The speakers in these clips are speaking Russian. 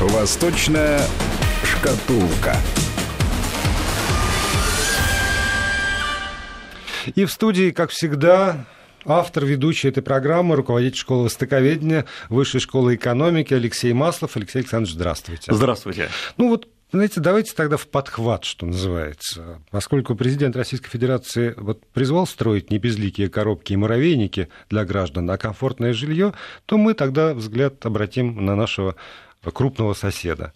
Восточная шкатулка. И в студии, как всегда, автор, ведущий этой программы, руководитель школы востоковедения, Высшей школы экономики Алексей Маслов. Алексей Александрович, здравствуйте. Здравствуйте. Ну вот знаете, давайте тогда в подхват, что называется. Поскольку президент Российской Федерации вот призвал строить не безликие коробки и муравейники для граждан, а комфортное жилье, то мы тогда взгляд обратим на нашего крупного соседа,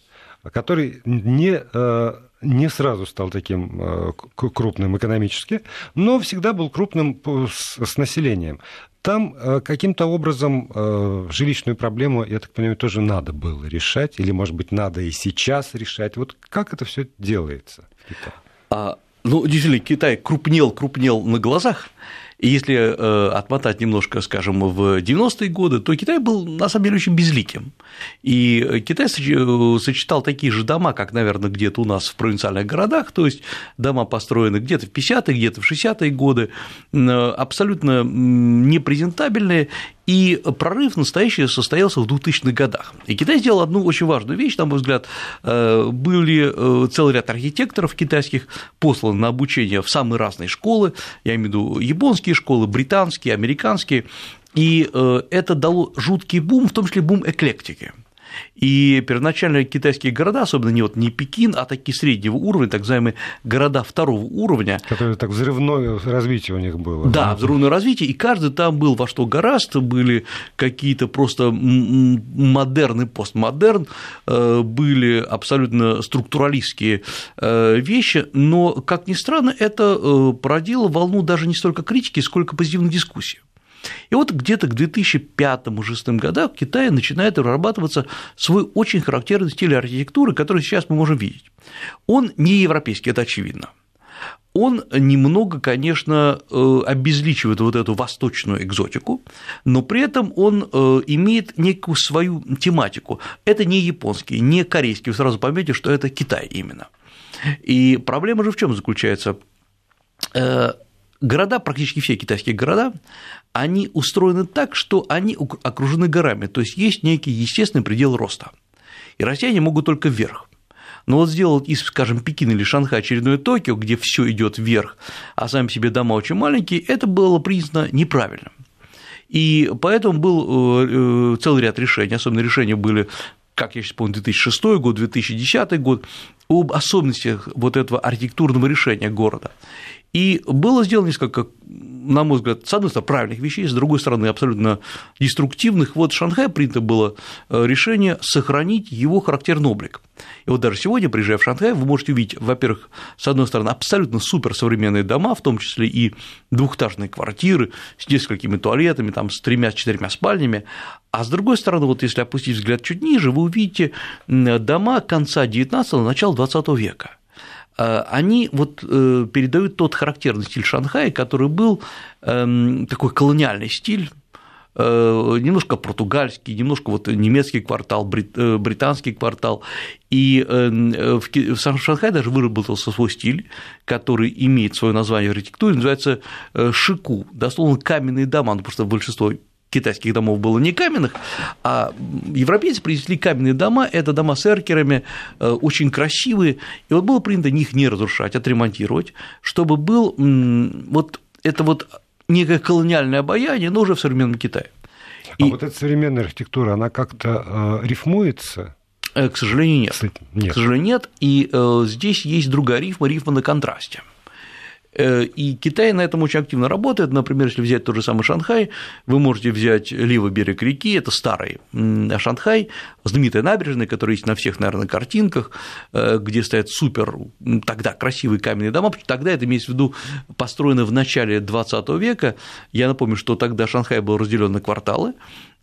который не э, не сразу стал таким э, крупным экономически, но всегда был крупным с населением. Там э, каким-то образом э, жилищную проблему, я так понимаю, тоже надо было решать, или, может быть, надо и сейчас решать. Вот как это все делается? А, ну, действительно, Китай крупнел, крупнел на глазах, и если э, отмотать немножко, скажем, в 90-е годы, то Китай был на самом деле очень безликим. И Китай э, сочетал такие же дома, как, наверное, где-то у нас в провинциальных городах, то есть дома построены где-то в 50-е, где-то в 60-е годы, абсолютно непрезентабельные и прорыв настоящий состоялся в 2000-х годах. И Китай сделал одну очень важную вещь, на мой взгляд. Э, были э, целый ряд архитекторов китайских посланы на обучение в самые разные школы, я имею в виду японские школы, британские, американские, и э, это дало жуткий бум, в том числе бум эклектики. И первоначально китайские города, особенно не, вот, не Пекин, а такие среднего уровня, так называемые города второго уровня. Которые так взрывное развитие у них было. Да, да, взрывное развитие, и каждый там был во что гораздо, были какие-то просто модерн и постмодерн, э, были абсолютно структуралистские э, вещи, но, как ни странно, это э, породило волну даже не столько критики, сколько позитивной дискуссии. И вот где-то к 2005-2006 годам в Китае начинает разрабатываться свой очень характерный стиль архитектуры, который сейчас мы можем видеть. Он не европейский, это очевидно он немного, конечно, э, обезличивает вот эту восточную экзотику, но при этом он э, имеет некую свою тематику. Это не японский, не корейский, вы сразу поймете, что это Китай именно. И проблема же в чем заключается? Э, города, практически все китайские города, они устроены так, что они окружены горами, то есть есть некий естественный предел роста. И россияне могут только вверх. Но вот сделать из, скажем, Пекина или Шанхая очередное Токио, где все идет вверх, а сами себе дома очень маленькие, это было признано неправильным. И поэтому был э, э, целый ряд решений, особенно решения были как я сейчас помню, 2006 год, 2010 год, об особенностях вот этого архитектурного решения города. И было сделано несколько, на мой взгляд, с одной стороны, правильных вещей, с другой стороны, абсолютно деструктивных. Вот в Шанхае принято было э, решение сохранить его характерный облик. И вот даже сегодня, приезжая в Шанхай, вы можете увидеть, во-первых, с одной стороны, абсолютно суперсовременные дома, в том числе и двухэтажные квартиры с несколькими туалетами, там, с тремя-четырьмя спальнями, а с другой стороны, вот если опустить взгляд чуть ниже, вы увидите дома конца XIX – начала XX века – они вот э, передают тот характерный стиль Шанхая, который был эм, такой колониальный стиль, э, немножко португальский, немножко вот немецкий квартал, британский квартал. И в Шанхае даже выработался свой стиль, который имеет свое название в архитектуре, называется шику, дословно каменные дома, ну, потому что большинство китайских домов было не каменных, а европейцы принесли каменные дома, это дома с эркерами, э, очень красивые, и вот было принято их не разрушать, отремонтировать, чтобы был вот это вот некое колониальное обаяние, но уже в современном Китае. А и... вот эта современная архитектура, она как-то э, рифмуется? Э, к сожалению, нет. нет. К сожалению, нет. И э, здесь есть другая рифма, рифма на контрасте. Э, и Китай на этом очень активно работает. Например, если взять тот же самый Шанхай, вы можете взять левый берег реки, это старый Шанхай, знаменитая набережная, которая есть на всех, наверное, картинках, э, где стоят супер тогда красивые каменные дома. Тогда это имеется в виду построено в начале 20 века. Я напомню, что тогда Шанхай был разделен на кварталы,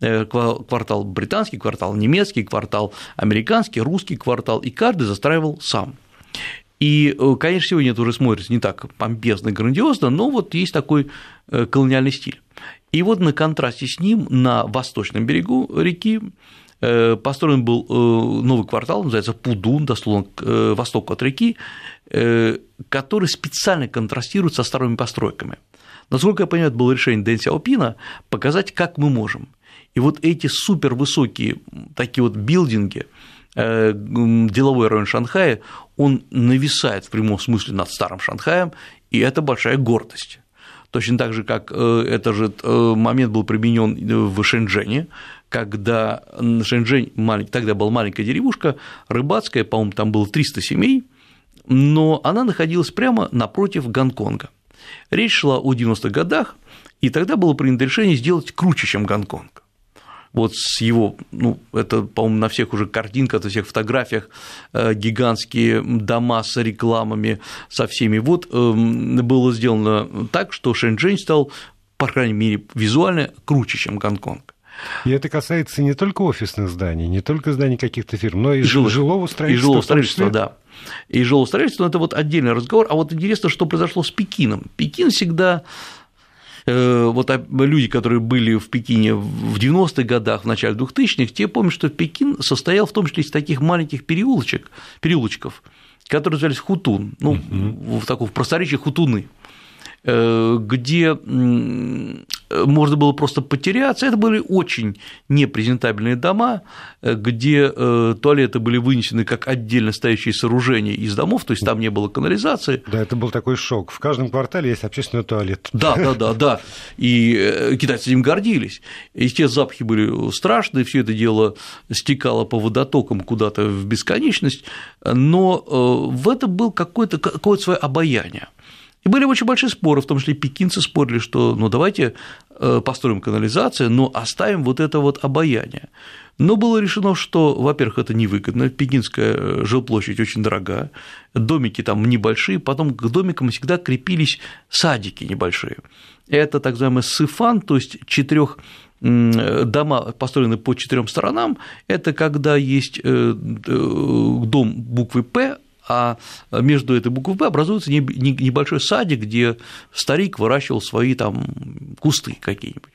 э, квартал британский, квартал немецкий, квартал американский, русский квартал, и каждый застраивал сам. И, э, конечно, сегодня это уже смотрится не так помпезно, грандиозно, но вот есть такой э, колониальный стиль. И вот на контрасте с ним на восточном берегу реки э, построен был новый квартал, называется Пудун, дословно к востоку от реки, который специально контрастирует со старыми постройками. Насколько я понимаю, это было решение Дэн Сяопина показать, как мы можем. И вот эти супервысокие такие вот билдинги, деловой район Шанхая, он нависает в прямом смысле над старым Шанхаем, и это большая гордость. Точно так же, как этот же момент был применен в Шэньчжэне, когда Шэньчжэнь, тогда была маленькая деревушка, рыбацкая, по-моему, там было 300 семей, но она находилась прямо напротив Гонконга. Речь шла о 90-х годах, и тогда было принято решение сделать круче, чем Гонконг. Вот с его, ну, это, по-моему, на всех уже картинках, на всех фотографиях э, гигантские дома с рекламами, со всеми. Вот эм, было сделано так, что Шэньчжэнь стал, по крайней мере, визуально круче, чем Гонконг. И это касается не только офисных зданий, не только зданий каких-то фирм, но и, и жилого строительства. И жилого строительства, да. И жилого строительства – это вот отдельный разговор. А вот интересно, что произошло с Пекином. Пекин всегда вот люди, которые были в Пекине в 90-х годах, в начале 2000-х, те помнят, что Пекин состоял в том числе из таких маленьких переулочек, переулочков, которые назывались хутун, ну, uh-huh. в таком в просторечии хутуны. Э, где можно было просто потеряться. Это были очень непрезентабельные дома, э, где э, туалеты были вынесены как отдельно стоящие сооружения из домов, то есть там не было канализации. Да, это был такой шок. В каждом квартале есть общественный туалет. Да, да, да, да. И китайцы этим гордились. И те запахи были страшные, все это дело стекало по водотокам куда-то в бесконечность, но в этом был какое-то какое свое обаяние. И были очень большие споры, в том числе пекинцы спорили, что ну давайте э, построим канализацию, но оставим вот это вот обаяние. Но было решено, что, во-первых, это невыгодно, пекинская э, жилплощадь очень дорога, домики там небольшие, потом к домикам всегда крепились садики небольшие. Это так называемый сыфан, то есть четырех дома построены по четырем сторонам, это когда есть э, дом буквы П, а между этой буквой «Б» образуется небольшой садик, где старик выращивал свои там кусты какие-нибудь.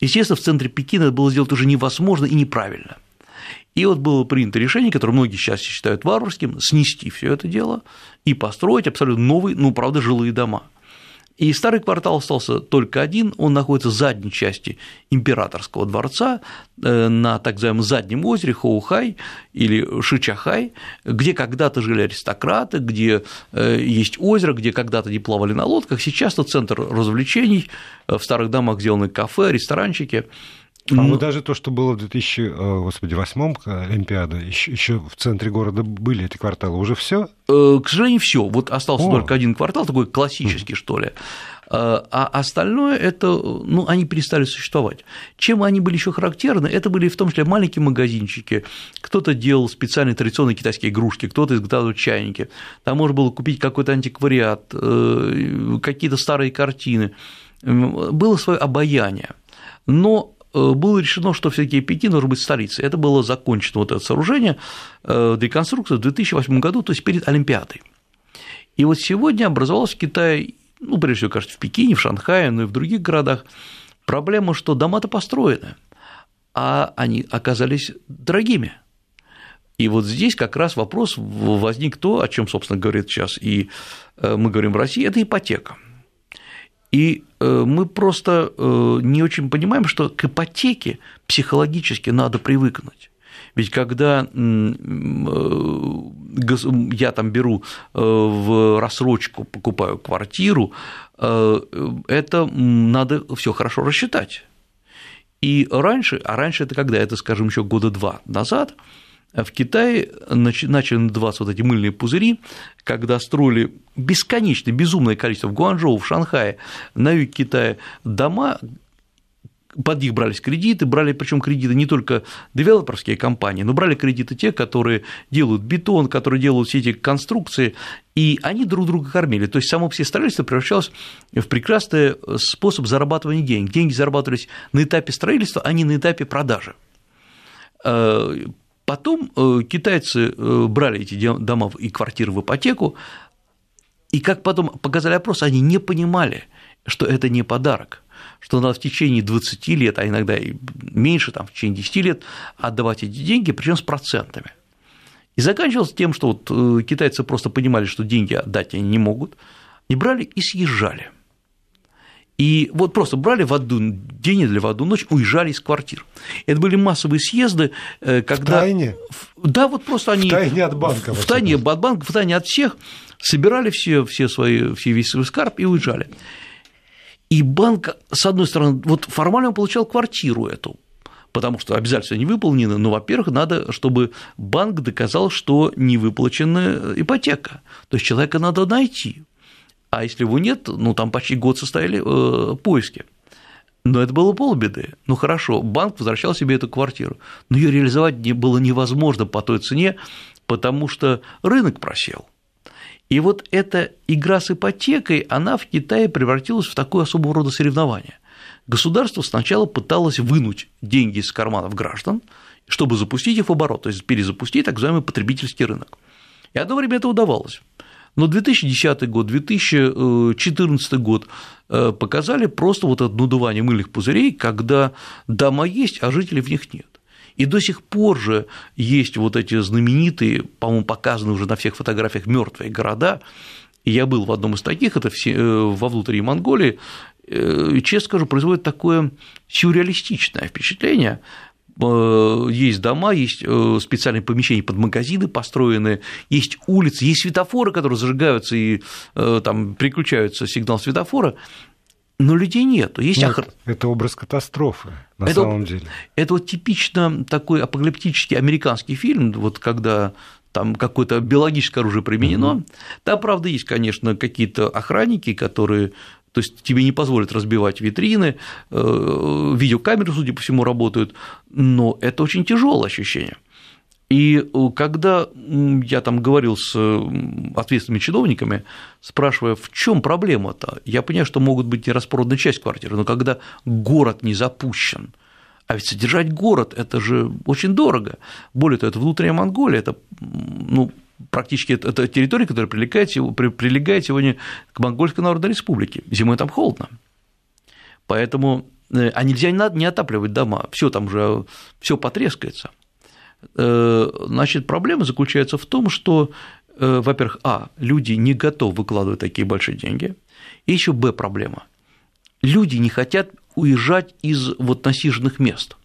Естественно, в центре Пекина это было сделать уже невозможно и неправильно. И вот было принято решение, которое многие сейчас считают варварским, снести все это дело и построить абсолютно новые, ну, правда, жилые дома – и старый квартал остался только один, он находится в задней части императорского дворца, э, на так называемом заднем озере Хоухай или Шичахай, где когда-то жили аристократы, где э, есть озеро, где когда-то не плавали на лодках, сейчас это центр развлечений, в старых домах сделаны кафе, ресторанчики, а ну, вот даже то, что было в 2008 э, Олимпиада, еще, еще в центре города были эти кварталы, уже все? Э, к сожалению, все. Вот остался О. только один квартал, такой классический, что ли. Э, а остальное это, ну, они перестали существовать. Чем они были еще характерны? Это были в том числе маленькие магазинчики. Кто-то делал специальные традиционные китайские игрушки, кто-то изготавливал чайники. Там можно было купить какой-то антиквариат, какие-то старые картины. Было свое обаяние. Но Э, было решено, что все таки Пекин должен быть столицей. Это было закончено, вот это сооружение, э, реконструкция в 2008 году, то есть перед Олимпиадой. И вот сегодня образовалась в Китае, ну, прежде всего, кажется, в Пекине, в Шанхае, но и в других городах, проблема, что дома-то построены, а они оказались дорогими. И вот здесь как раз вопрос возник то, о чем, собственно, говорит сейчас и э, мы говорим в России, это ипотека. И э, мы просто э, не очень понимаем, что к ипотеке психологически надо привыкнуть. Ведь когда э, я там беру в рассрочку, покупаю квартиру, это надо все хорошо рассчитать. И раньше, а раньше это когда, это, скажем, еще года два назад, в Китае начали надуваться вот эти мыльные пузыри, когда строили бесконечное, безумное количество в Гуанчжоу, в Шанхае, на юге Китая дома, под них брались кредиты, брали причем кредиты не только девелоперские компании, но брали кредиты те, которые делают бетон, которые делают все эти конструкции, и они друг друга кормили. То есть само все строительство превращалось в прекрасный способ зарабатывания денег. Деньги зарабатывались на этапе строительства, а не на этапе продажи. Потом э, китайцы э, брали эти дома и квартиры в ипотеку, и как потом показали опрос, они не понимали, что это не подарок, что надо в течение 20 лет, а иногда и меньше, там, в течение 10 лет отдавать эти деньги, причем с процентами. И заканчивалось тем, что вот э, китайцы просто понимали, что деньги отдать они не могут, не брали и съезжали. И вот просто брали в один день или в одну ночь, уезжали из квартир. Это были массовые съезды, э, когда... В тайне? Да, вот просто они... В тайне от банка. В тайне от банка, в тайне от всех собирали все, все свои, все весь свой скарб и уезжали. И банк, с одной стороны, вот формально он получал квартиру эту, потому что обязательства не выполнены, но, во-первых, надо, чтобы банк доказал, что не выплачена ипотека. То есть человека надо найти. А если его нет, ну там почти год состояли э, поиски. Но это было полбеды. Ну хорошо, банк возвращал себе эту квартиру, но ее реализовать не было невозможно по той цене, потому что рынок просел. И вот эта игра с ипотекой, она в Китае превратилась в такое особого рода соревнование. Государство сначала пыталось вынуть деньги из карманов граждан, чтобы запустить их в оборот, то есть перезапустить так называемый потребительский рынок. И одно время это удавалось. Но 2010 год, 2014 год э, показали просто вот это надувание мыльных пузырей, когда дома есть, а жителей в них нет. И до сих пор же есть вот эти знаменитые, по-моему, показаны уже на всех фотографиях мертвые города. Я был в одном из таких, это э, во внутренней Монголии, э, честно скажу, производит такое сюрреалистичное впечатление, есть дома, есть э, специальные помещения под магазины построены, есть улицы, есть светофоры, которые зажигаются и э, там переключаются сигнал светофора, но людей нет. Есть нет, охр... Это образ катастрофы на это, самом деле. Это вот типично такой апокалиптический американский фильм, вот когда там какое-то биологическое оружие применено. Угу. Там, правда, есть, конечно, какие-то охранники, которые то есть тебе не позволят разбивать витрины, э, видеокамеры, судя по всему, работают, но это очень тяжелое ощущение. И э, когда я там говорил с ответственными чиновниками, спрашивая, в чем проблема-то, я понимаю, что могут быть не распродана часть квартиры, но когда город не запущен, а ведь содержать город – это же очень дорого. Более того, это внутренняя Монголия, это ну, практически это территория, которая прилегает, прилегает сегодня к Монгольской Народной Республике. Зимой там холодно. Поэтому э, а нельзя не отапливать дома, все там же все потрескается. Э, значит, проблема заключается в том, что, э, во-первых, а, люди не готовы выкладывать такие большие деньги, и еще б, проблема. Люди не хотят уезжать из вот насиженных мест,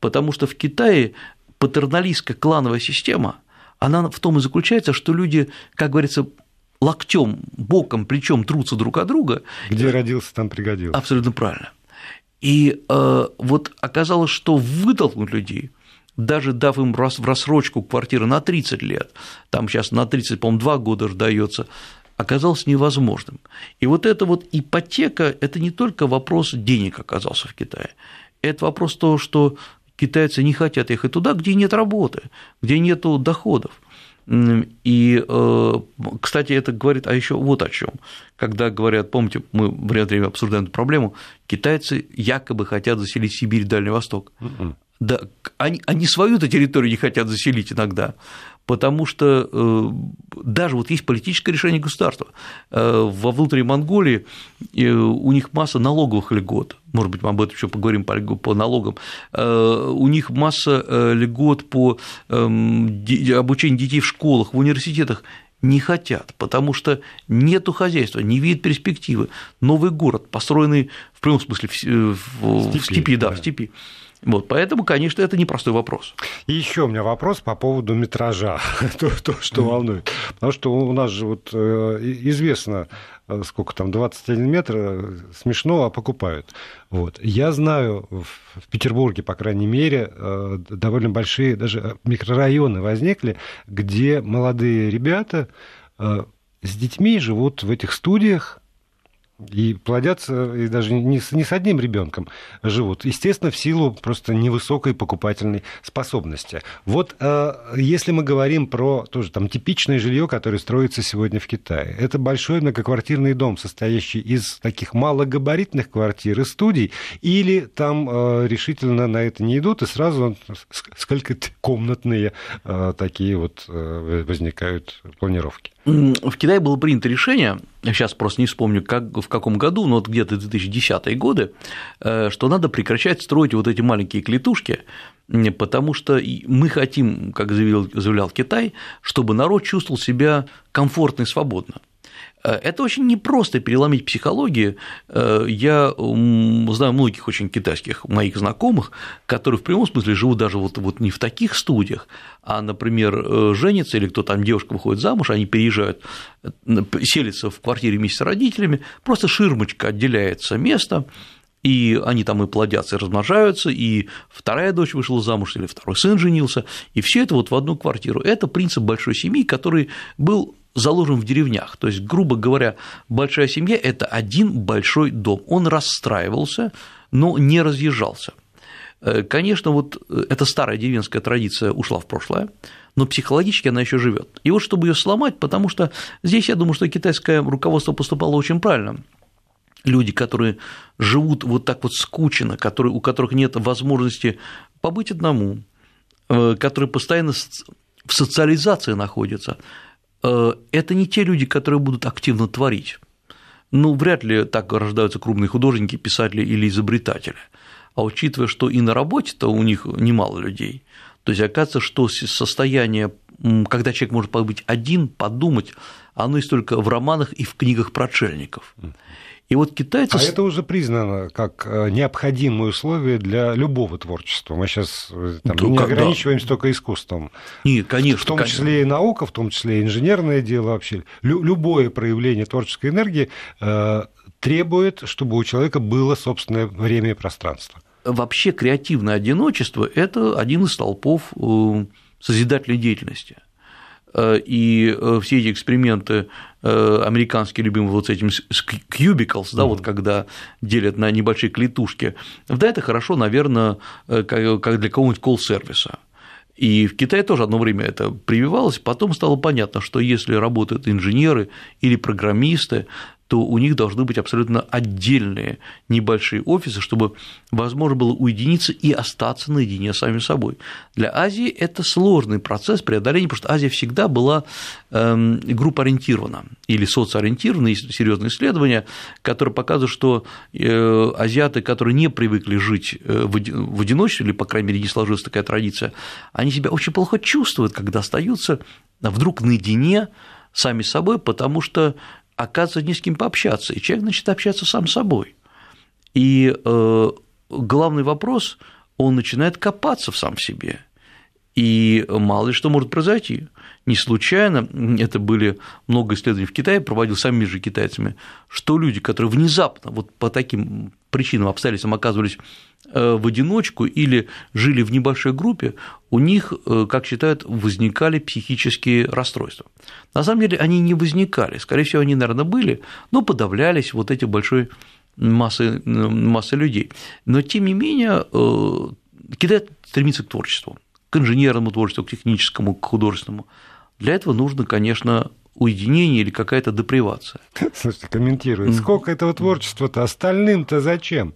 потому что в Китае патерналистская клановая система – она в том и заключается, что люди, как говорится, локтем, боком, плечом трутся друг от друга. Где родился, там пригодился. Абсолютно правильно. И э, вот оказалось, что вытолкнуть людей, даже дав им в рассрочку квартиры на 30 лет, там сейчас на 30, по-моему, 2 года ждается, оказалось невозможным. И вот эта вот ипотека – это не только вопрос денег оказался в Китае, это вопрос того, что китайцы не хотят ехать туда, где нет работы, где нет доходов. И, э, кстати, это говорит а еще вот о чем. Когда говорят, помните, мы время от времени обсуждаем эту проблему, китайцы якобы хотят заселить Сибирь и Дальний Восток. Mm-mm. Да, они, они свою-то территорию не хотят заселить иногда, потому что э, даже вот есть политическое решение государства. Э, во внутренней Монголии у них масса налоговых льгот, может быть, мы об этом еще поговорим по, по налогам, у них масса льгот по эм, обучению детей в школах, в университетах, не хотят, потому что нету хозяйства, не видят перспективы. Новый город, построенный в прямом смысле в, в, степи, в степи, да, да, в степи. Вот, поэтому, конечно, это непростой вопрос. И еще у меня вопрос по поводу метража, то, то, что волнует. Потому что у нас же вот э, известно, э, сколько там, 21 метр, э, смешно, а покупают. Вот. Я знаю, в Петербурге, по крайней мере, довольно большие даже микрорайоны возникли, где молодые ребята с детьми живут в этих студиях, и плодятся и даже не с, не с одним ребенком живут. Естественно, в силу просто невысокой покупательной способности. Вот э, если мы говорим про тоже там типичное жилье, которое строится сегодня в Китае, это большой многоквартирный дом, состоящий из таких малогабаритных квартир и студий, или там э, решительно на это не идут, и сразу сколько комнатные э, такие вот э, возникают планировки. В Китае было принято решение, сейчас просто не вспомню, как, в каком году, но вот где-то 2010-е годы, э, что надо прекращать строить вот эти маленькие клетушки, потому что мы хотим, как заявил, заявлял Китай, чтобы народ чувствовал себя комфортно и свободно. Э, это очень непросто переломить психологию. Э, я знаю многих очень китайских моих знакомых, которые в прямом смысле живут даже вот, вот не в таких студиях, а, например, э, женятся или кто там девушка выходит замуж, они переезжают, селятся в квартире вместе с родителями, просто ширмочка отделяется место, и они там и плодятся, и размножаются, и вторая дочь вышла замуж, или второй сын женился, и все это вот в одну квартиру. Это принцип большой семьи, который был заложен в деревнях. То есть, грубо говоря, большая семья – это один большой дом. Он расстраивался, но не разъезжался. Э, конечно, вот э, эта старая деревенская традиция ушла в прошлое, но психологически она еще живет. И вот чтобы ее сломать, потому что здесь я думаю, что китайское руководство поступало очень правильно. Люди, которые живут вот так вот скучно, которые, у которых нет возможности побыть одному, э, которые постоянно в социализации находятся, это не те люди, которые будут активно творить. Ну, вряд ли так рождаются крупные художники, писатели или изобретатели. А учитывая, что и на работе-то у них немало людей, то есть оказывается, что состояние, когда человек может побыть один, подумать, оно есть только в романах и в книгах про отшельников. И вот китайцы... А это уже признано как э, необходимое условие для любого творчества. Мы сейчас э, там, ну, не когда... ограничиваемся только искусством. Не, конечно. В том числе и наука, в том числе и инженерное дело вообще. Лю- любое проявление творческой энергии э, требует, чтобы у человека было собственное время и пространство. Вообще креативное одиночество – это один из столпов э, созидательной деятельности. И все эти эксперименты Э, американские любимые вот с этим cubicles, да, mm-hmm. вот когда делят на небольшие клетушки, да, это хорошо, наверное, э, как для какого-нибудь колл-сервиса. И в Китае тоже одно время это прививалось, потом стало понятно, что если работают инженеры или программисты, то у них должны быть абсолютно отдельные небольшие офисы, чтобы возможно было уединиться и остаться наедине с самим собой. Для Азии это сложный процесс преодоления, потому что Азия всегда была эм, группоориентирована или социоориентирована, есть серьезные исследования, которые показывают, что э, азиаты, которые не привыкли жить э, в одиночестве, или, по крайней мере, не сложилась такая традиция, они себя очень плохо чувствуют, когда остаются вдруг наедине сами собой, потому что оказывается, не с кем пообщаться, и человек начинает общаться сам с собой. И э, главный вопрос, он начинает копаться в сам себе, и мало ли что может произойти. Не случайно, это были много исследований в Китае, проводил самими же китайцами, что люди, которые внезапно вот по таким причинам, обстоятельствам оказывались э, в одиночку или жили в небольшой группе, у них, э, как считают, возникали психические расстройства. На самом деле они не возникали, скорее всего, они, наверное, были, но подавлялись вот эти большой массы, массы людей. Но, тем не менее, э, Китай стремится к творчеству, к инженерному творчеству, к техническому, к художественному. Для этого нужно, конечно, уединение или какая-то депривация. Слушайте, комментирует. Сколько этого творчества-то? Остальным-то зачем?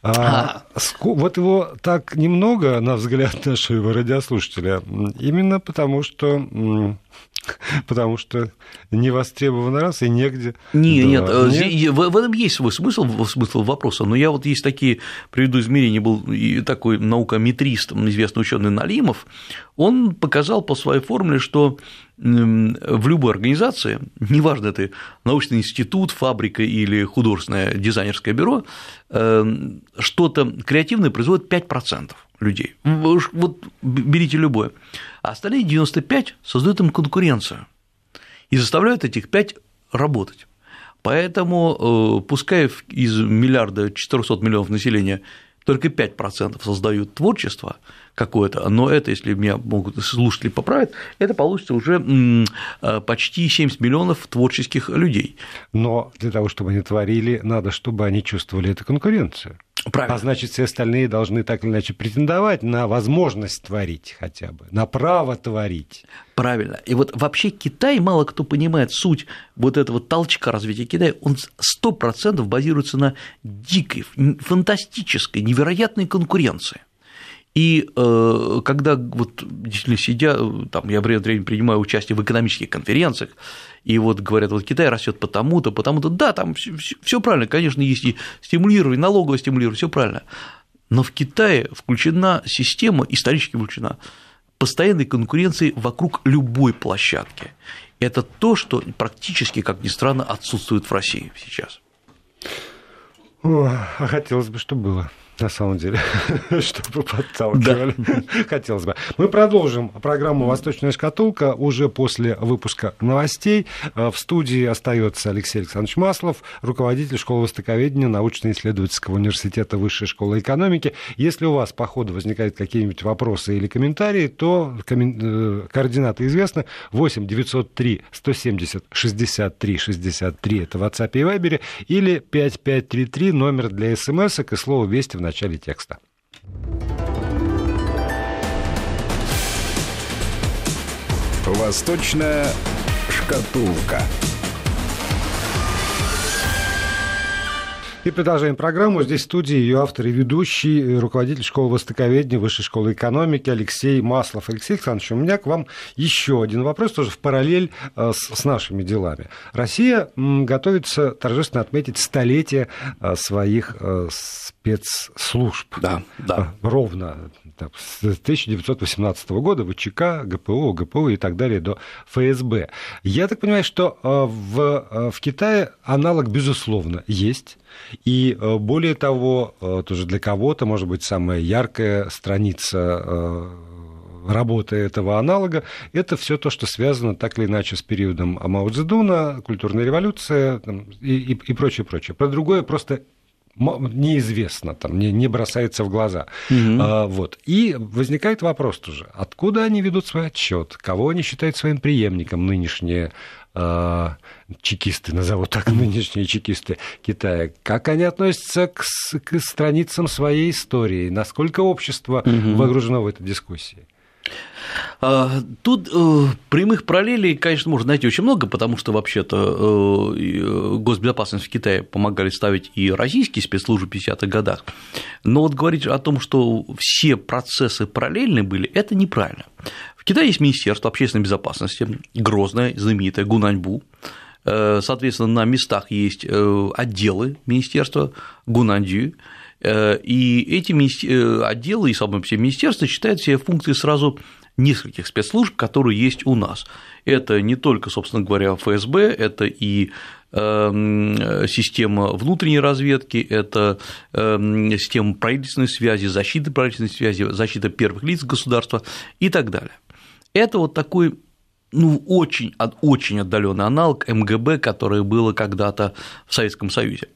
А, а. Вот его так немного, на взгляд нашего радиослушателя, именно потому что потому что не востребован раз и негде. Не, да. нет, э, нет, в, этом есть свой смысл, смысл вопроса, но я вот есть такие, приведу измерения, был такой наукометрист, известный ученый Налимов, он показал по своей формуле, что в любой организации, неважно, это научный институт, фабрика или художественное дизайнерское бюро, эм, что-то креативное производит 5% людей. Вот берите любое. А остальные 95 создают им конкуренцию и заставляют этих 5 работать. Поэтому, э, пускай из миллиарда 400 миллионов населения только 5% создают творчество какое-то, но это, если меня могут слушатели поправить, это получится уже э, почти 70 миллионов творческих людей. Но для того, чтобы они творили, надо, чтобы они чувствовали эту конкуренцию. Правильно. А значит, все остальные должны так или иначе претендовать на возможность творить хотя бы, на право творить. Правильно. И вот вообще Китай, мало кто понимает суть вот этого толчка развития Китая, он сто процентов базируется на дикой, фантастической, невероятной конкуренции. И э, когда вот действительно сидя, там, я время от времени принимаю участие в экономических конференциях, и вот говорят, вот Китай растет потому-то, потому-то, да, там все правильно, конечно, есть и стимулирование, налоговое стимулирование, все правильно. Но в Китае включена система, исторически включена, постоянной конкуренции вокруг любой площадки. Это то, что практически, как ни странно, отсутствует в России сейчас. О, а хотелось бы, чтобы было на самом деле, чтобы подталкивали. Да. Хотелось бы. Мы продолжим программу «Восточная шкатулка» уже после выпуска новостей. Э, в студии остается Алексей Александрович Маслов, руководитель школы востоковедения научно-исследовательского университета Высшей школы экономики. Если у вас по ходу возникают какие-нибудь вопросы или комментарии, то э, координаты известны. 8 903 170 63 63 это в WhatsApp и Viber, или 5533 номер для смс и слово «Вести» в начале текста. Восточная шкатулка. И продолжаем программу. Здесь в студии ее автор и ведущий, руководитель школы востоковедения Высшей школы экономики Алексей Маслов. Алексей Александрович, у меня к вам еще один вопрос, тоже в параллель э, с, нашими делами. Россия готовится торжественно отметить столетие э, своих э, спецслужб. Да, да. Ровно так, с 1918 года ВЧК, ГПУ, ГПУ и так далее до ФСБ. Я так понимаю, что в, в Китае аналог, безусловно, есть. И э, более того, э, тоже для кого-то, может быть, самая яркая страница э, работы этого аналога, это все то, что связано так или иначе с периодом Мао Цзэдуна, культурная революция и, и, и прочее, прочее. Про другое просто неизвестно, там, не, не бросается в глаза. Угу. А, вот. И возникает вопрос тоже, откуда они ведут свой отчет, кого они считают своим преемником нынешние а, чекисты, назову так, нынешние чекисты Китая, как они относятся к, к страницам своей истории, насколько общество угу. погружено в эту дискуссию? А, тут э, прямых параллелей, конечно, можно найти очень много, потому что вообще-то э, э, госбезопасность в Китае помогали ставить и российские спецслужбы в 50-х годах. Но вот говорить о том, что все процессы параллельны были, это неправильно. В Китае есть Министерство общественной безопасности, грозное, знаменитое Гунаньбу, соответственно, на местах есть отделы министерства Гунандю, и эти отделы и самое все министерства считают себе функции сразу нескольких спецслужб, которые есть у нас. Это не только, собственно говоря, ФСБ, это и эм, система внутренней разведки, это эм, система правительственной связи, защиты правительственной связи, защита первых лиц государства и так далее. Это вот такой ну, очень, очень отдаленный аналог МГБ, которое было когда-то в Советском Союзе.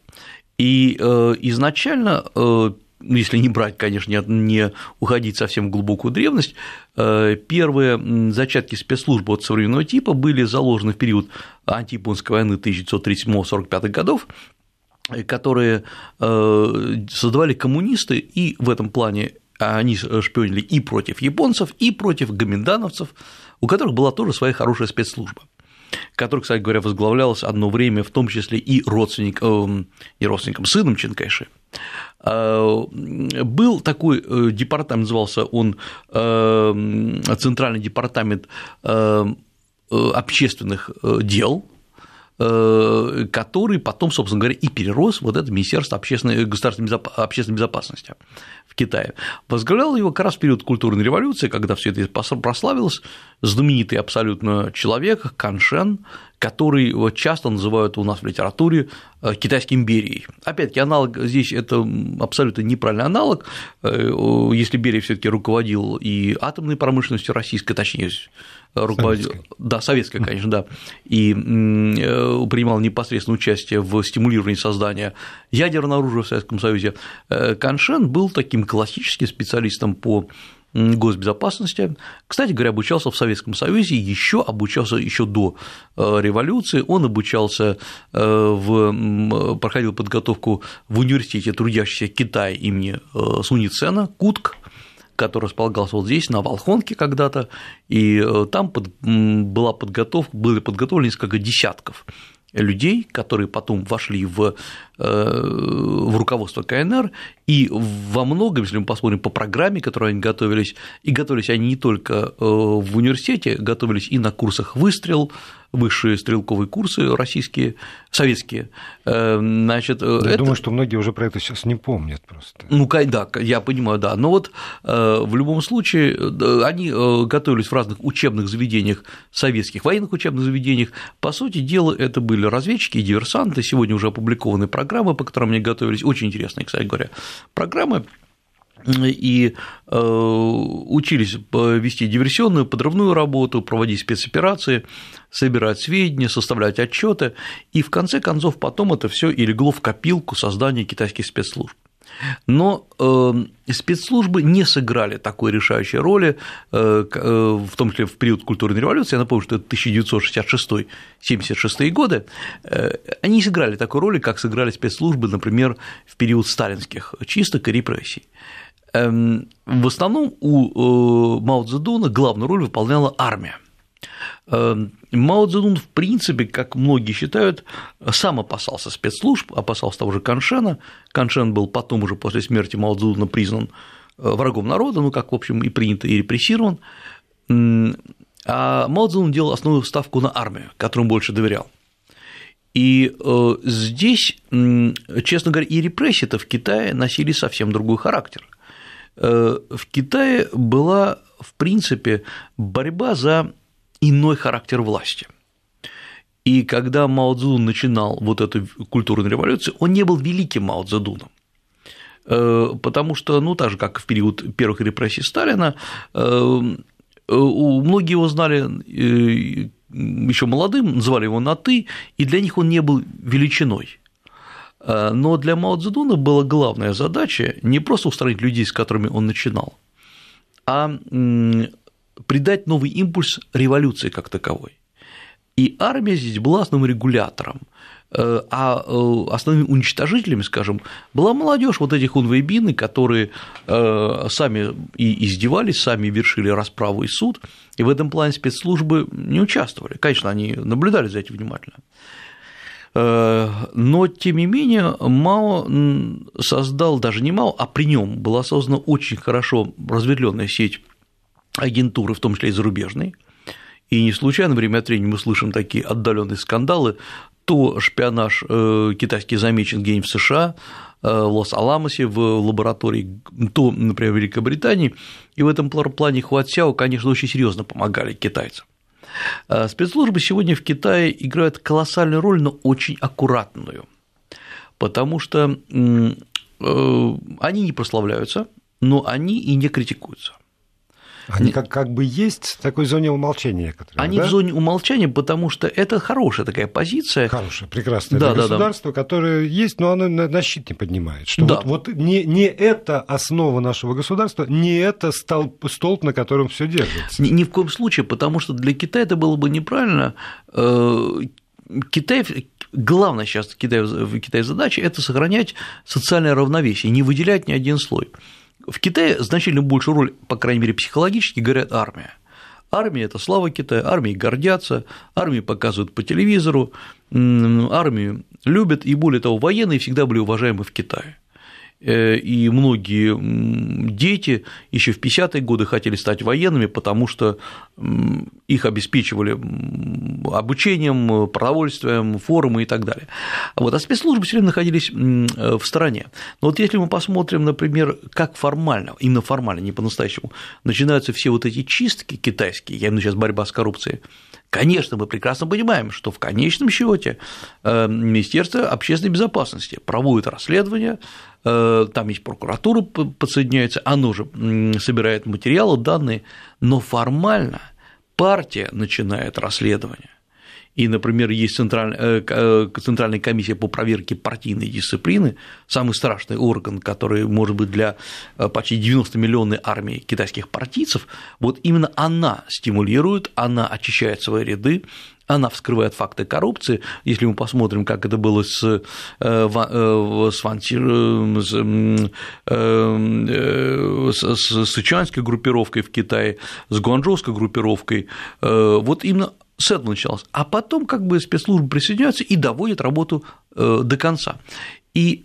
И э, изначально э, ну, если не брать, конечно, не уходить совсем в глубокую древность, э, первые зачатки спецслужбы от современного типа были заложены в период антияпонской войны 1937-45 годов, которые создавали коммунисты, и в этом плане они шпионили и против японцев, и против гоминдановцев, у которых была тоже своя хорошая спецслужба которая, кстати говоря, возглавлялась одно время в том числе и родственником, и родственником сыном Ченкайши. Э, был такой э, департамент, назывался он э, Центральный департамент общественных дел, который потом, собственно говоря, и перерос вот это Министерство общественной, государственной общественной безопасности в Китае. Возглавлял его как раз в период культурной революции, когда все это прославилось, знаменитый абсолютно человек Каншен, который часто называют у нас в литературе э, Китайской империей. Опять-таки, аналог здесь это абсолютно неправильный аналог. Э, если Берия все таки руководил и атомной промышленностью российской, точнее, руководил, да, советской, конечно, да, и э, принимал непосредственное участие в стимулировании создания ядерного оружия в Советском Союзе, Каншен был таким классическим специалистом по госбезопасности. Кстати говоря, обучался в Советском Союзе, еще обучался еще до э, революции, он обучался э, в, проходил подготовку в университете трудящихся Китая имени э, Суницена, Кутк, который располагался вот здесь, на Волхонке когда-то, и там под, была подготовка, были подготовлены несколько десятков людей, которые потом вошли в, э, в руководство КНР, и во многом, если мы посмотрим по программе, которой они готовились, и готовились они не только э, в университете, готовились и на курсах выстрел, высшие стрелковые курсы российские, советские. Э, значит, я это... думаю, что многие уже про это сейчас не помнят просто. Ну, да, я понимаю, да. Но вот в любом случае они готовились в разных учебных заведениях, советских военных учебных заведениях. По сути дела, это были разведчики и диверсанты. Сегодня уже опубликованы программы, по которым они готовились. Очень интересные, кстати говоря, программы и э, учились вести диверсионную, подрывную работу, проводить спецоперации, собирать сведения, составлять отчеты, и в конце концов потом это все и легло в копилку создания китайских спецслужб. Но э, спецслужбы не сыграли такой решающей роли, э, в том числе в период культурной революции, я напомню, что это 1966-76 годы, они не сыграли такой роли, как сыграли спецслужбы, например, в период сталинских чисток и репрессий. Эм, в основном у э, Мао Цзэдуна главную роль выполняла армия. Эм, Мао Цзэдун, в принципе, как многие считают, сам опасался спецслужб, опасался того же Каншена. Каншен был потом уже после смерти Мао Цзэдуна признан э, врагом народа, ну, как, в общем, и принято, и репрессирован. А Мао Цзэдун делал основную ставку на армию, которому больше доверял. И э, здесь, честно говоря, и репрессии-то в Китае носили совсем другой характер. Э, в Китае была, в принципе, борьба за иной характер власти. И когда Мао Цзэдун начинал вот эту культурную революцию, он не был великим Мао Цзэдуном, э, потому что, ну, так же, как в период первых репрессий Сталина, э, многие его знали еще молодым, называли его на «ты», и для них он не был величиной. Э, но для Мао Цзэдуна была главная задача не просто устранить людей, с которыми он начинал, а придать новый импульс революции как таковой. И армия здесь была основным регулятором, э, а э, основными уничтожителями, скажем, была молодежь, вот эти хунвейбины, которые сами и издевались, сами вершили расправу и суд, и в этом плане спецслужбы не участвовали. Конечно, они наблюдали за этим внимательно. Э, но, тем не менее, Мао создал, даже не Мао, а при нем была создана очень хорошо разветвленная сеть агентуры, в том числе и зарубежной. И не случайно время от времени мы слышим такие отдаленные скандалы, то шпионаж э, китайский замечен где-нибудь в США, э, в Лос-Аламосе в лаборатории, то, например, в Великобритании, и в этом плане Хуатсяо, конечно, очень серьезно помогали китайцам. Э, спецслужбы сегодня в Китае играют колоссальную роль, но очень аккуратную, потому что э, они не прославляются, но они и не критикуются. Они как, как бы есть в такой зоне умолчания некоторые. Они да? в зоне умолчания, потому что это хорошая такая позиция. Хорошая, прекрасная. Да, да, государство, да. которое есть, но оно на щит не поднимает. Что да. вот, вот не, не это основа нашего государства, не это столб, столб, на котором все держится. Ни, ни в коем случае, потому что для Китая это было бы неправильно. Э, Китай, главная сейчас в Китае, в Китае задача – это сохранять социальное равновесие, не выделять ни один слой. В Китае значительно большую роль, по крайней мере, психологически, говорят армия. Армия – это слава Китая, армией гордятся, армию показывают по телевизору, армию любят, и более того, военные всегда были уважаемы в Китае. Э, и многие дети еще в 50-е годы хотели стать военными, потому что их обеспечивали обучением, продовольствием, форумы и так далее. Вот, а спецслужбы все время находились э, в стороне. Но вот если мы посмотрим, например, как формально, именно формально, не по-настоящему, начинаются все вот эти чистки китайские, я имею в виду сейчас борьба с коррупцией, Конечно, мы прекрасно понимаем, что в конечном счете э, Министерство общественной безопасности проводит расследование, э, там есть прокуратура подсоединяется, оно же собирает материалы, данные, но формально партия начинает расследование и, например, есть центральная, э, э, центральная комиссия по проверке партийной дисциплины, самый страшный орган, который может быть для э, почти 90 миллионной армии китайских партийцев, вот именно она стимулирует, она очищает свои ряды, она вскрывает факты коррупции. Если мы посмотрим, как это было с, с, с, с сычуанской группировкой в Китае, с гуанчжоуской группировкой, вот именно с этого началось. А потом как бы спецслужбы присоединяются и доводят работу э, до конца. И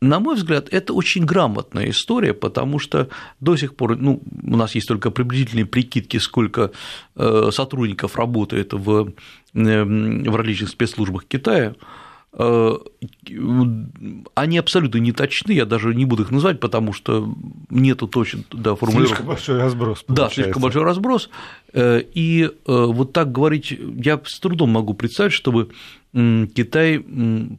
на мой взгляд, это очень грамотная история, потому что до сих пор, ну, у нас есть только приблизительные прикидки, сколько э, сотрудников работает в в различных спецслужбах Китая, они абсолютно не точны, я даже не буду их называть, потому что нету точно да, формулировок. Слишком большой разброс. Получается. Да, слишком большой разброс. Э, и э, вот так говорить, я с трудом могу представить, чтобы Китай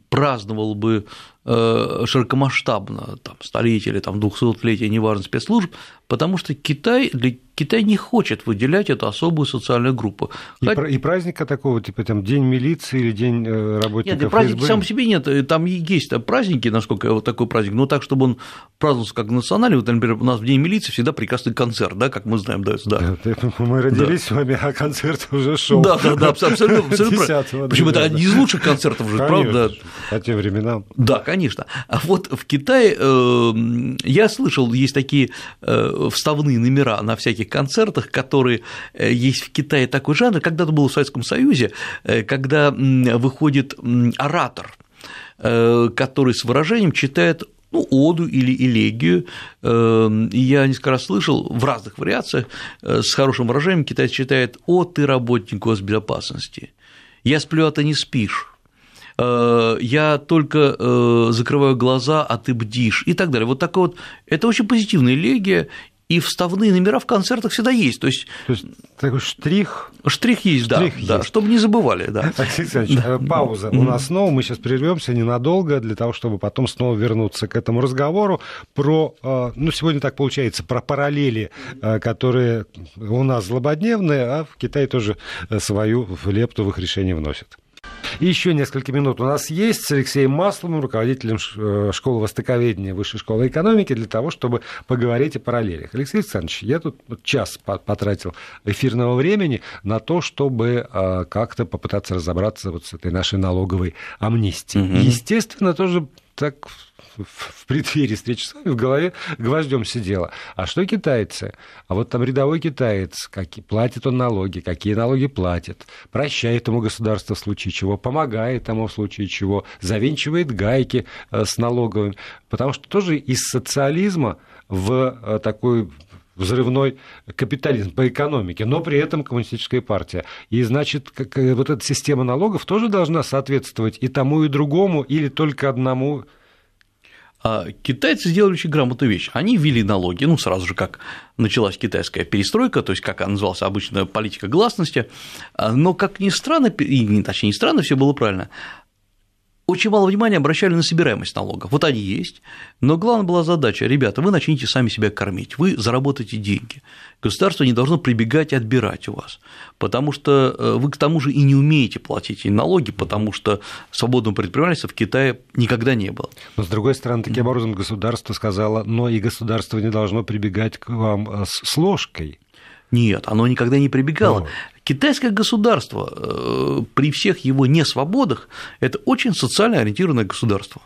праздновал бы широкомасштабно, там, столетие или там, 200-летие, неважно, спецслужб, потому что Китай, для Китай не хочет выделять эту особую социальную группу. И, Хоть... и праздника такого, типа там День милиции или День э, работников Нет, праздники сам по себе нет, э, там есть праздники, насколько вот такой праздник, но так, чтобы он праздновался как национальный, вот, например, у нас в День милиции всегда прекрасный концерт, да, как мы знаем, да. да. Мы родились да. с вами, а концерт уже шел. Да, да, да, абсолютно, абсолютно Причем это один из лучших концертов же, правда? По тем временам. Да, конечно. А вот в Китае э, я слышал, есть такие вставные номера на всяких концертах, которые э, есть в Китае такой жанр, когда-то был в Советском Союзе, э, когда выходит оратор, э, который с выражением читает ну, оду или элегию. Я несколько раз слышал в разных вариациях с хорошим выражением китайец читает «О, ты работник госбезопасности, я сплю, а ты не спишь» я только закрываю глаза, а ты бдишь и так далее. Вот такая вот, это очень позитивная элегия, и вставные номера в концертах всегда есть. То есть, То есть такой штрих. Штрих есть, штрих да, есть. да, чтобы не забывали. Да. Алексей да. Э, пауза. У нас снова, мы сейчас прервемся ненадолго для того, чтобы потом снова вернуться к этому разговору про, э, ну, сегодня так получается, про параллели, э, которые у нас злободневные, а в Китае тоже свою лепту в их решение вносят. Еще несколько минут у нас есть с Алексеем Масловым, руководителем э, школы востоковедения Высшей школы экономики, для того, чтобы поговорить о параллелях. Алексей Александрович, я тут час потратил эфирного времени на то, чтобы э, как-то попытаться разобраться вот с этой нашей налоговой амнистией. Угу. Естественно, тоже так в преддверии встречи с вами в голове гвоздем сидела. А что китайцы? А вот там рядовой китаец, как, платит он налоги, какие налоги платит, прощает ему государство в случае чего, помогает ему в случае чего, завинчивает гайки э, с налоговыми. Потому что тоже из социализма в э, такой взрывной капитализм по экономике, но при этом коммунистическая партия. И значит, как, э, вот эта система налогов тоже должна соответствовать и тому, и другому, или только одному китайцы сделали очень грамотную вещь. Они ввели налоги, ну, сразу же, как началась китайская перестройка, то есть, как она называлась, обычная политика гласности, а, но, как ни странно, и, точнее, не странно, все было правильно, очень мало внимания обращали на собираемость налогов. Вот они есть, но главная была задача, ребята, вы начните сами себя кормить, вы заработаете деньги. Государство не должно прибегать и отбирать у вас, потому что э, вы к тому же и не умеете платить налоги, потому что свободного предпринимательства в Китае никогда не было. Но, с другой стороны, таким образом государство сказало, но и государство не должно прибегать к вам э, с ложкой. Нет, оно никогда не прибегало. Но... Китайское государство э, при всех его несвободах – это очень социально ориентированное государство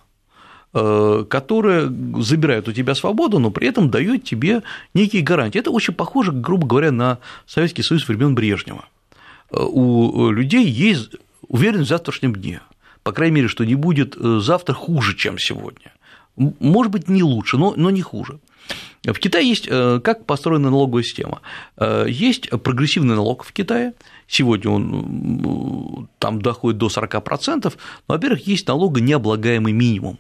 э, которое забирает у тебя свободу, но при этом дает тебе некие гарантии. Это очень похоже, грубо говоря, на Советский Союз времен Брежнева. Э, у людей есть уверенность в завтрашнем дне. По крайней мере, что не будет завтра хуже, чем сегодня. Может быть, не лучше, но, но не хуже. В Китае есть, э, как построена налоговая система. Э, есть прогрессивный налог в Китае, сегодня он там доходит до 40%, но, во-первых, есть налогонеоблагаемый минимум.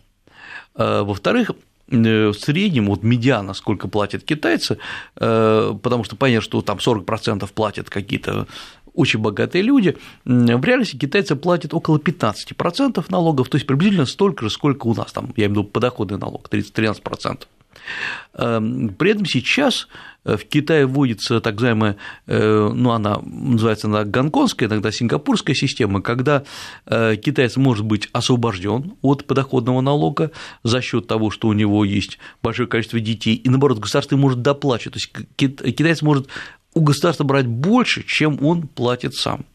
Э, во-вторых, в среднем, вот медиана, сколько платят китайцы, потому что понятно, что там 40% платят какие-то очень богатые люди, в реальности китайцы платят около 15% налогов, то есть приблизительно столько же, сколько у нас, там, я имею в виду подоходный налог, 30-13%. Эм, при этом сейчас э, в Китае вводится так называемая, э, ну, она называется она гонконгская, иногда сингапурская система, когда э, китаец может быть освобожден от подоходного налога за счет того, что у него есть большое количество детей, и наоборот, государство может доплачивать, то есть китаец может у государства брать больше, чем он платит сам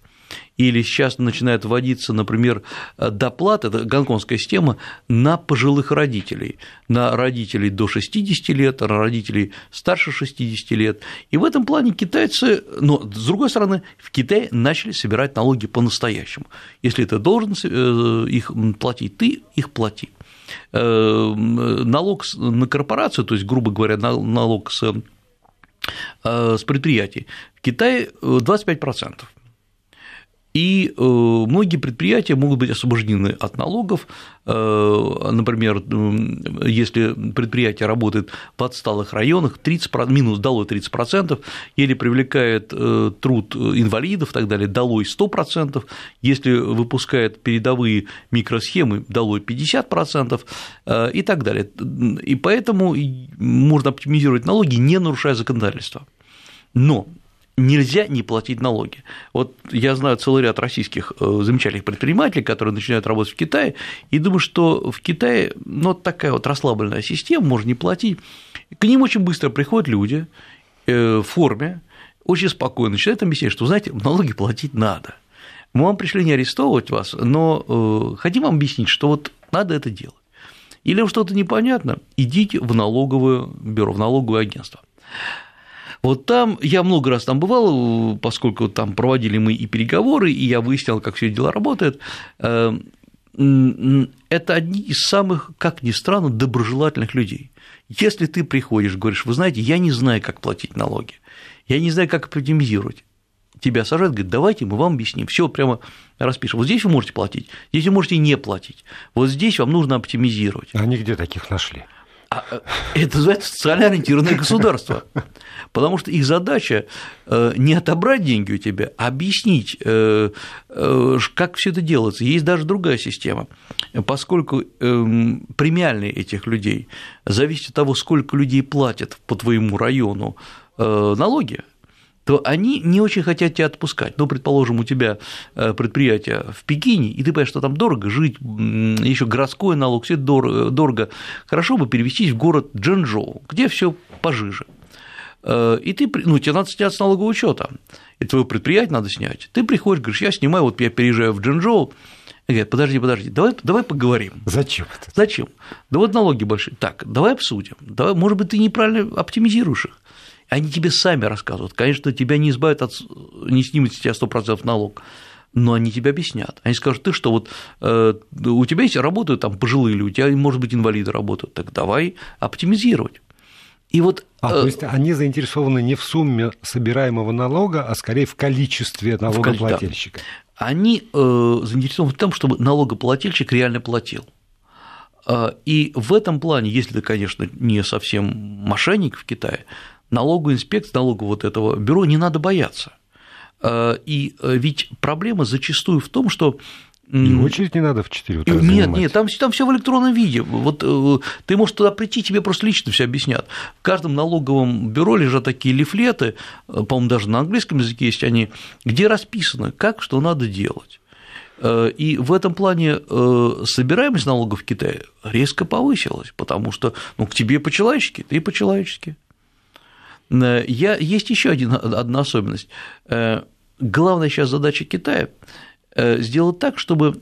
или сейчас начинает вводиться, например, доплата, это гонконгская система, на пожилых родителей, на родителей до 60 лет, на родителей старше 60 лет. И в этом плане китайцы, но с другой стороны, в Китае начали собирать налоги по-настоящему. Если ты должен э, их платить, ты их плати. Э, налог на корпорацию, то есть, грубо говоря, налог с э, с предприятий в Китае 25%. И э, многие предприятия могут быть освобождены от налогов. Э, например, если предприятие работает в отсталых районах, 30, минус долой 30%, или привлекает э, труд инвалидов и так далее, долой 100%, если выпускает передовые микросхемы, долой 50% и так далее. И поэтому можно оптимизировать налоги, не нарушая законодательство. Но нельзя не платить налоги. Вот я знаю целый ряд российских э, замечательных предпринимателей, которые начинают работать в Китае, и думаю, что в Китае ну, такая вот расслабленная система, можно не платить. К ним очень быстро приходят люди э, в форме, очень спокойно начинают объяснять, что, знаете, налоги платить надо. Мы вам пришли не арестовывать вас, но э, хотим вам объяснить, что вот надо это делать. Или вам что-то непонятно, идите в налоговое бюро, в налоговое агентство. Вот там, я много раз там бывал, поскольку там проводили мы и переговоры, и я выяснял, как все дела работают. Эм, это одни из самых, как ни странно, доброжелательных людей. Если ты приходишь, говоришь, вы знаете, я не знаю, как платить налоги, я не знаю, как оптимизировать, тебя сажают, говорят, давайте мы вам объясним, все прямо распишем. Вот здесь вы можете платить, здесь вы можете не платить, вот здесь вам нужно оптимизировать. А они где таких нашли? А, э, это называется социально ориентированное государство. Потому что их задача э, не отобрать деньги у тебя, а объяснить, э, как все это делается. Есть даже другая система. Поскольку эм, премиальные этих людей зависит от того, сколько людей платят по твоему району налоги, то они не очень хотят тебя отпускать. Ну, предположим, у тебя э, предприятие в Пекине, и ты понимаешь, что там дорого жить, еще городской налог, все дорого. Хорошо бы перевестись в город Джанчжоу, где все пожиже. Э, и ты, ну, тебе надо снять с налогового учета, и твое предприятие надо снять. Ты приходишь, говоришь, я снимаю, вот я переезжаю в Джанчжоу, и говорят, подожди, подожди, давай, давай поговорим. Зачем это? Зачем? Да вот налоги большие. Так, давай обсудим. Давай, может быть, ты неправильно оптимизируешь их. Они тебе сами рассказывают. Конечно, тебя не избавят от, не снимут с тебя 100% налог, но они тебе объяснят. Они скажут, ты что, вот э, у тебя есть работают там пожилые люди, у тебя, может быть, инвалиды работают, так давай оптимизировать. И вот, а, э, то есть они заинтересованы не в сумме собираемого налога, а скорее в количестве налогоплательщика. Да. Они э, заинтересованы в том, чтобы налогоплательщик реально платил. Э, и в этом плане, если ты, конечно, не совсем мошенник в Китае, налоговую инспекцию, налогового вот этого бюро не надо бояться. Э, и э, ведь проблема зачастую в том, что и очередь не надо в 4 утра Нет, занимать. нет, там, там все в электронном виде. Вот э, ты можешь туда прийти, тебе просто лично все объяснят. В каждом налоговом бюро лежат такие лифлеты, по-моему, даже на английском языке есть они, где расписано, как что надо делать. И в этом плане собираемость налогов в Китае резко повысилась, потому что ну, к тебе по-человечески, ты по-человечески. Э, я, есть еще один, одна особенность. Э, главная сейчас задача Китая э, сделать так, чтобы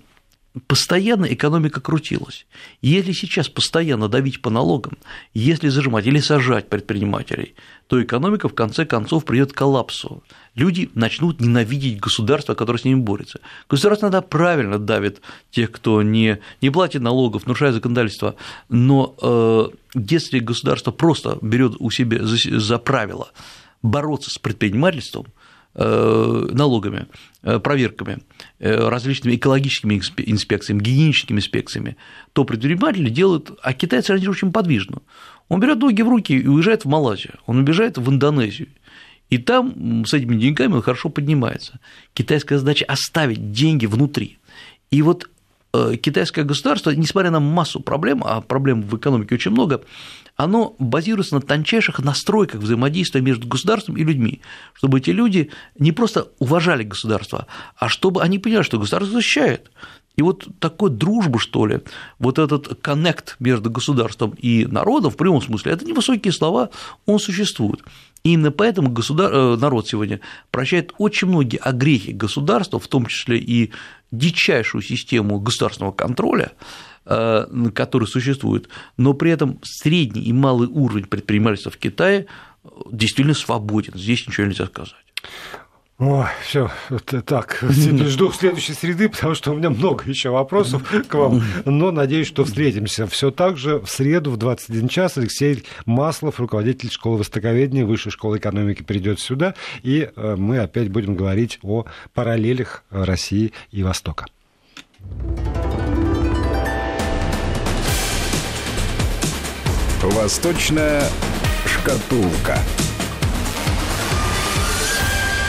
постоянно экономика крутилась. Если сейчас постоянно давить по налогам, если зажимать или сажать предпринимателей, то экономика в конце концов придет к коллапсу. Люди начнут ненавидеть государство, которое с ними борется. Государство иногда правильно давит тех, кто не, не платит налогов, нарушает законодательство, но э, если государство просто берет у себя за, за правило бороться с предпринимательством, налогами, э, проверками, э, различными экологическими инспекциями, гигиеническими инспекциями, то предприниматели делают, а китайцы они очень подвижно. Он берет ноги в руки и уезжает в Малайзию, он убежает в Индонезию, и там с этими деньгами он хорошо поднимается. Китайская задача – оставить деньги внутри. И вот китайское государство, несмотря на массу проблем, а проблем в экономике очень много, оно базируется на тончайших настройках взаимодействия между государством и людьми, чтобы эти люди не просто уважали государство, а чтобы они поняли, что государство защищает. И вот такой дружбы, что ли, вот этот коннект между государством и народом, в прямом смысле, это невысокие слова, он существует. И именно поэтому государ... Э, народ сегодня прощает очень многие огрехи государства, в том числе и дичайшую систему государственного контроля, Э, который существует, но при этом средний и малый уровень предпринимательства в Китае действительно свободен, здесь ничего нельзя сказать. Ой, все, так, жду следующей среды, потому что у меня много еще вопросов к вам, но надеюсь, что встретимся. Все так же в среду в 21 час Алексей Маслов, руководитель школы востоковедения Высшей школы экономики, придет сюда, и э, мы опять будем говорить о параллелях России и Востока. Восточная шкатулка.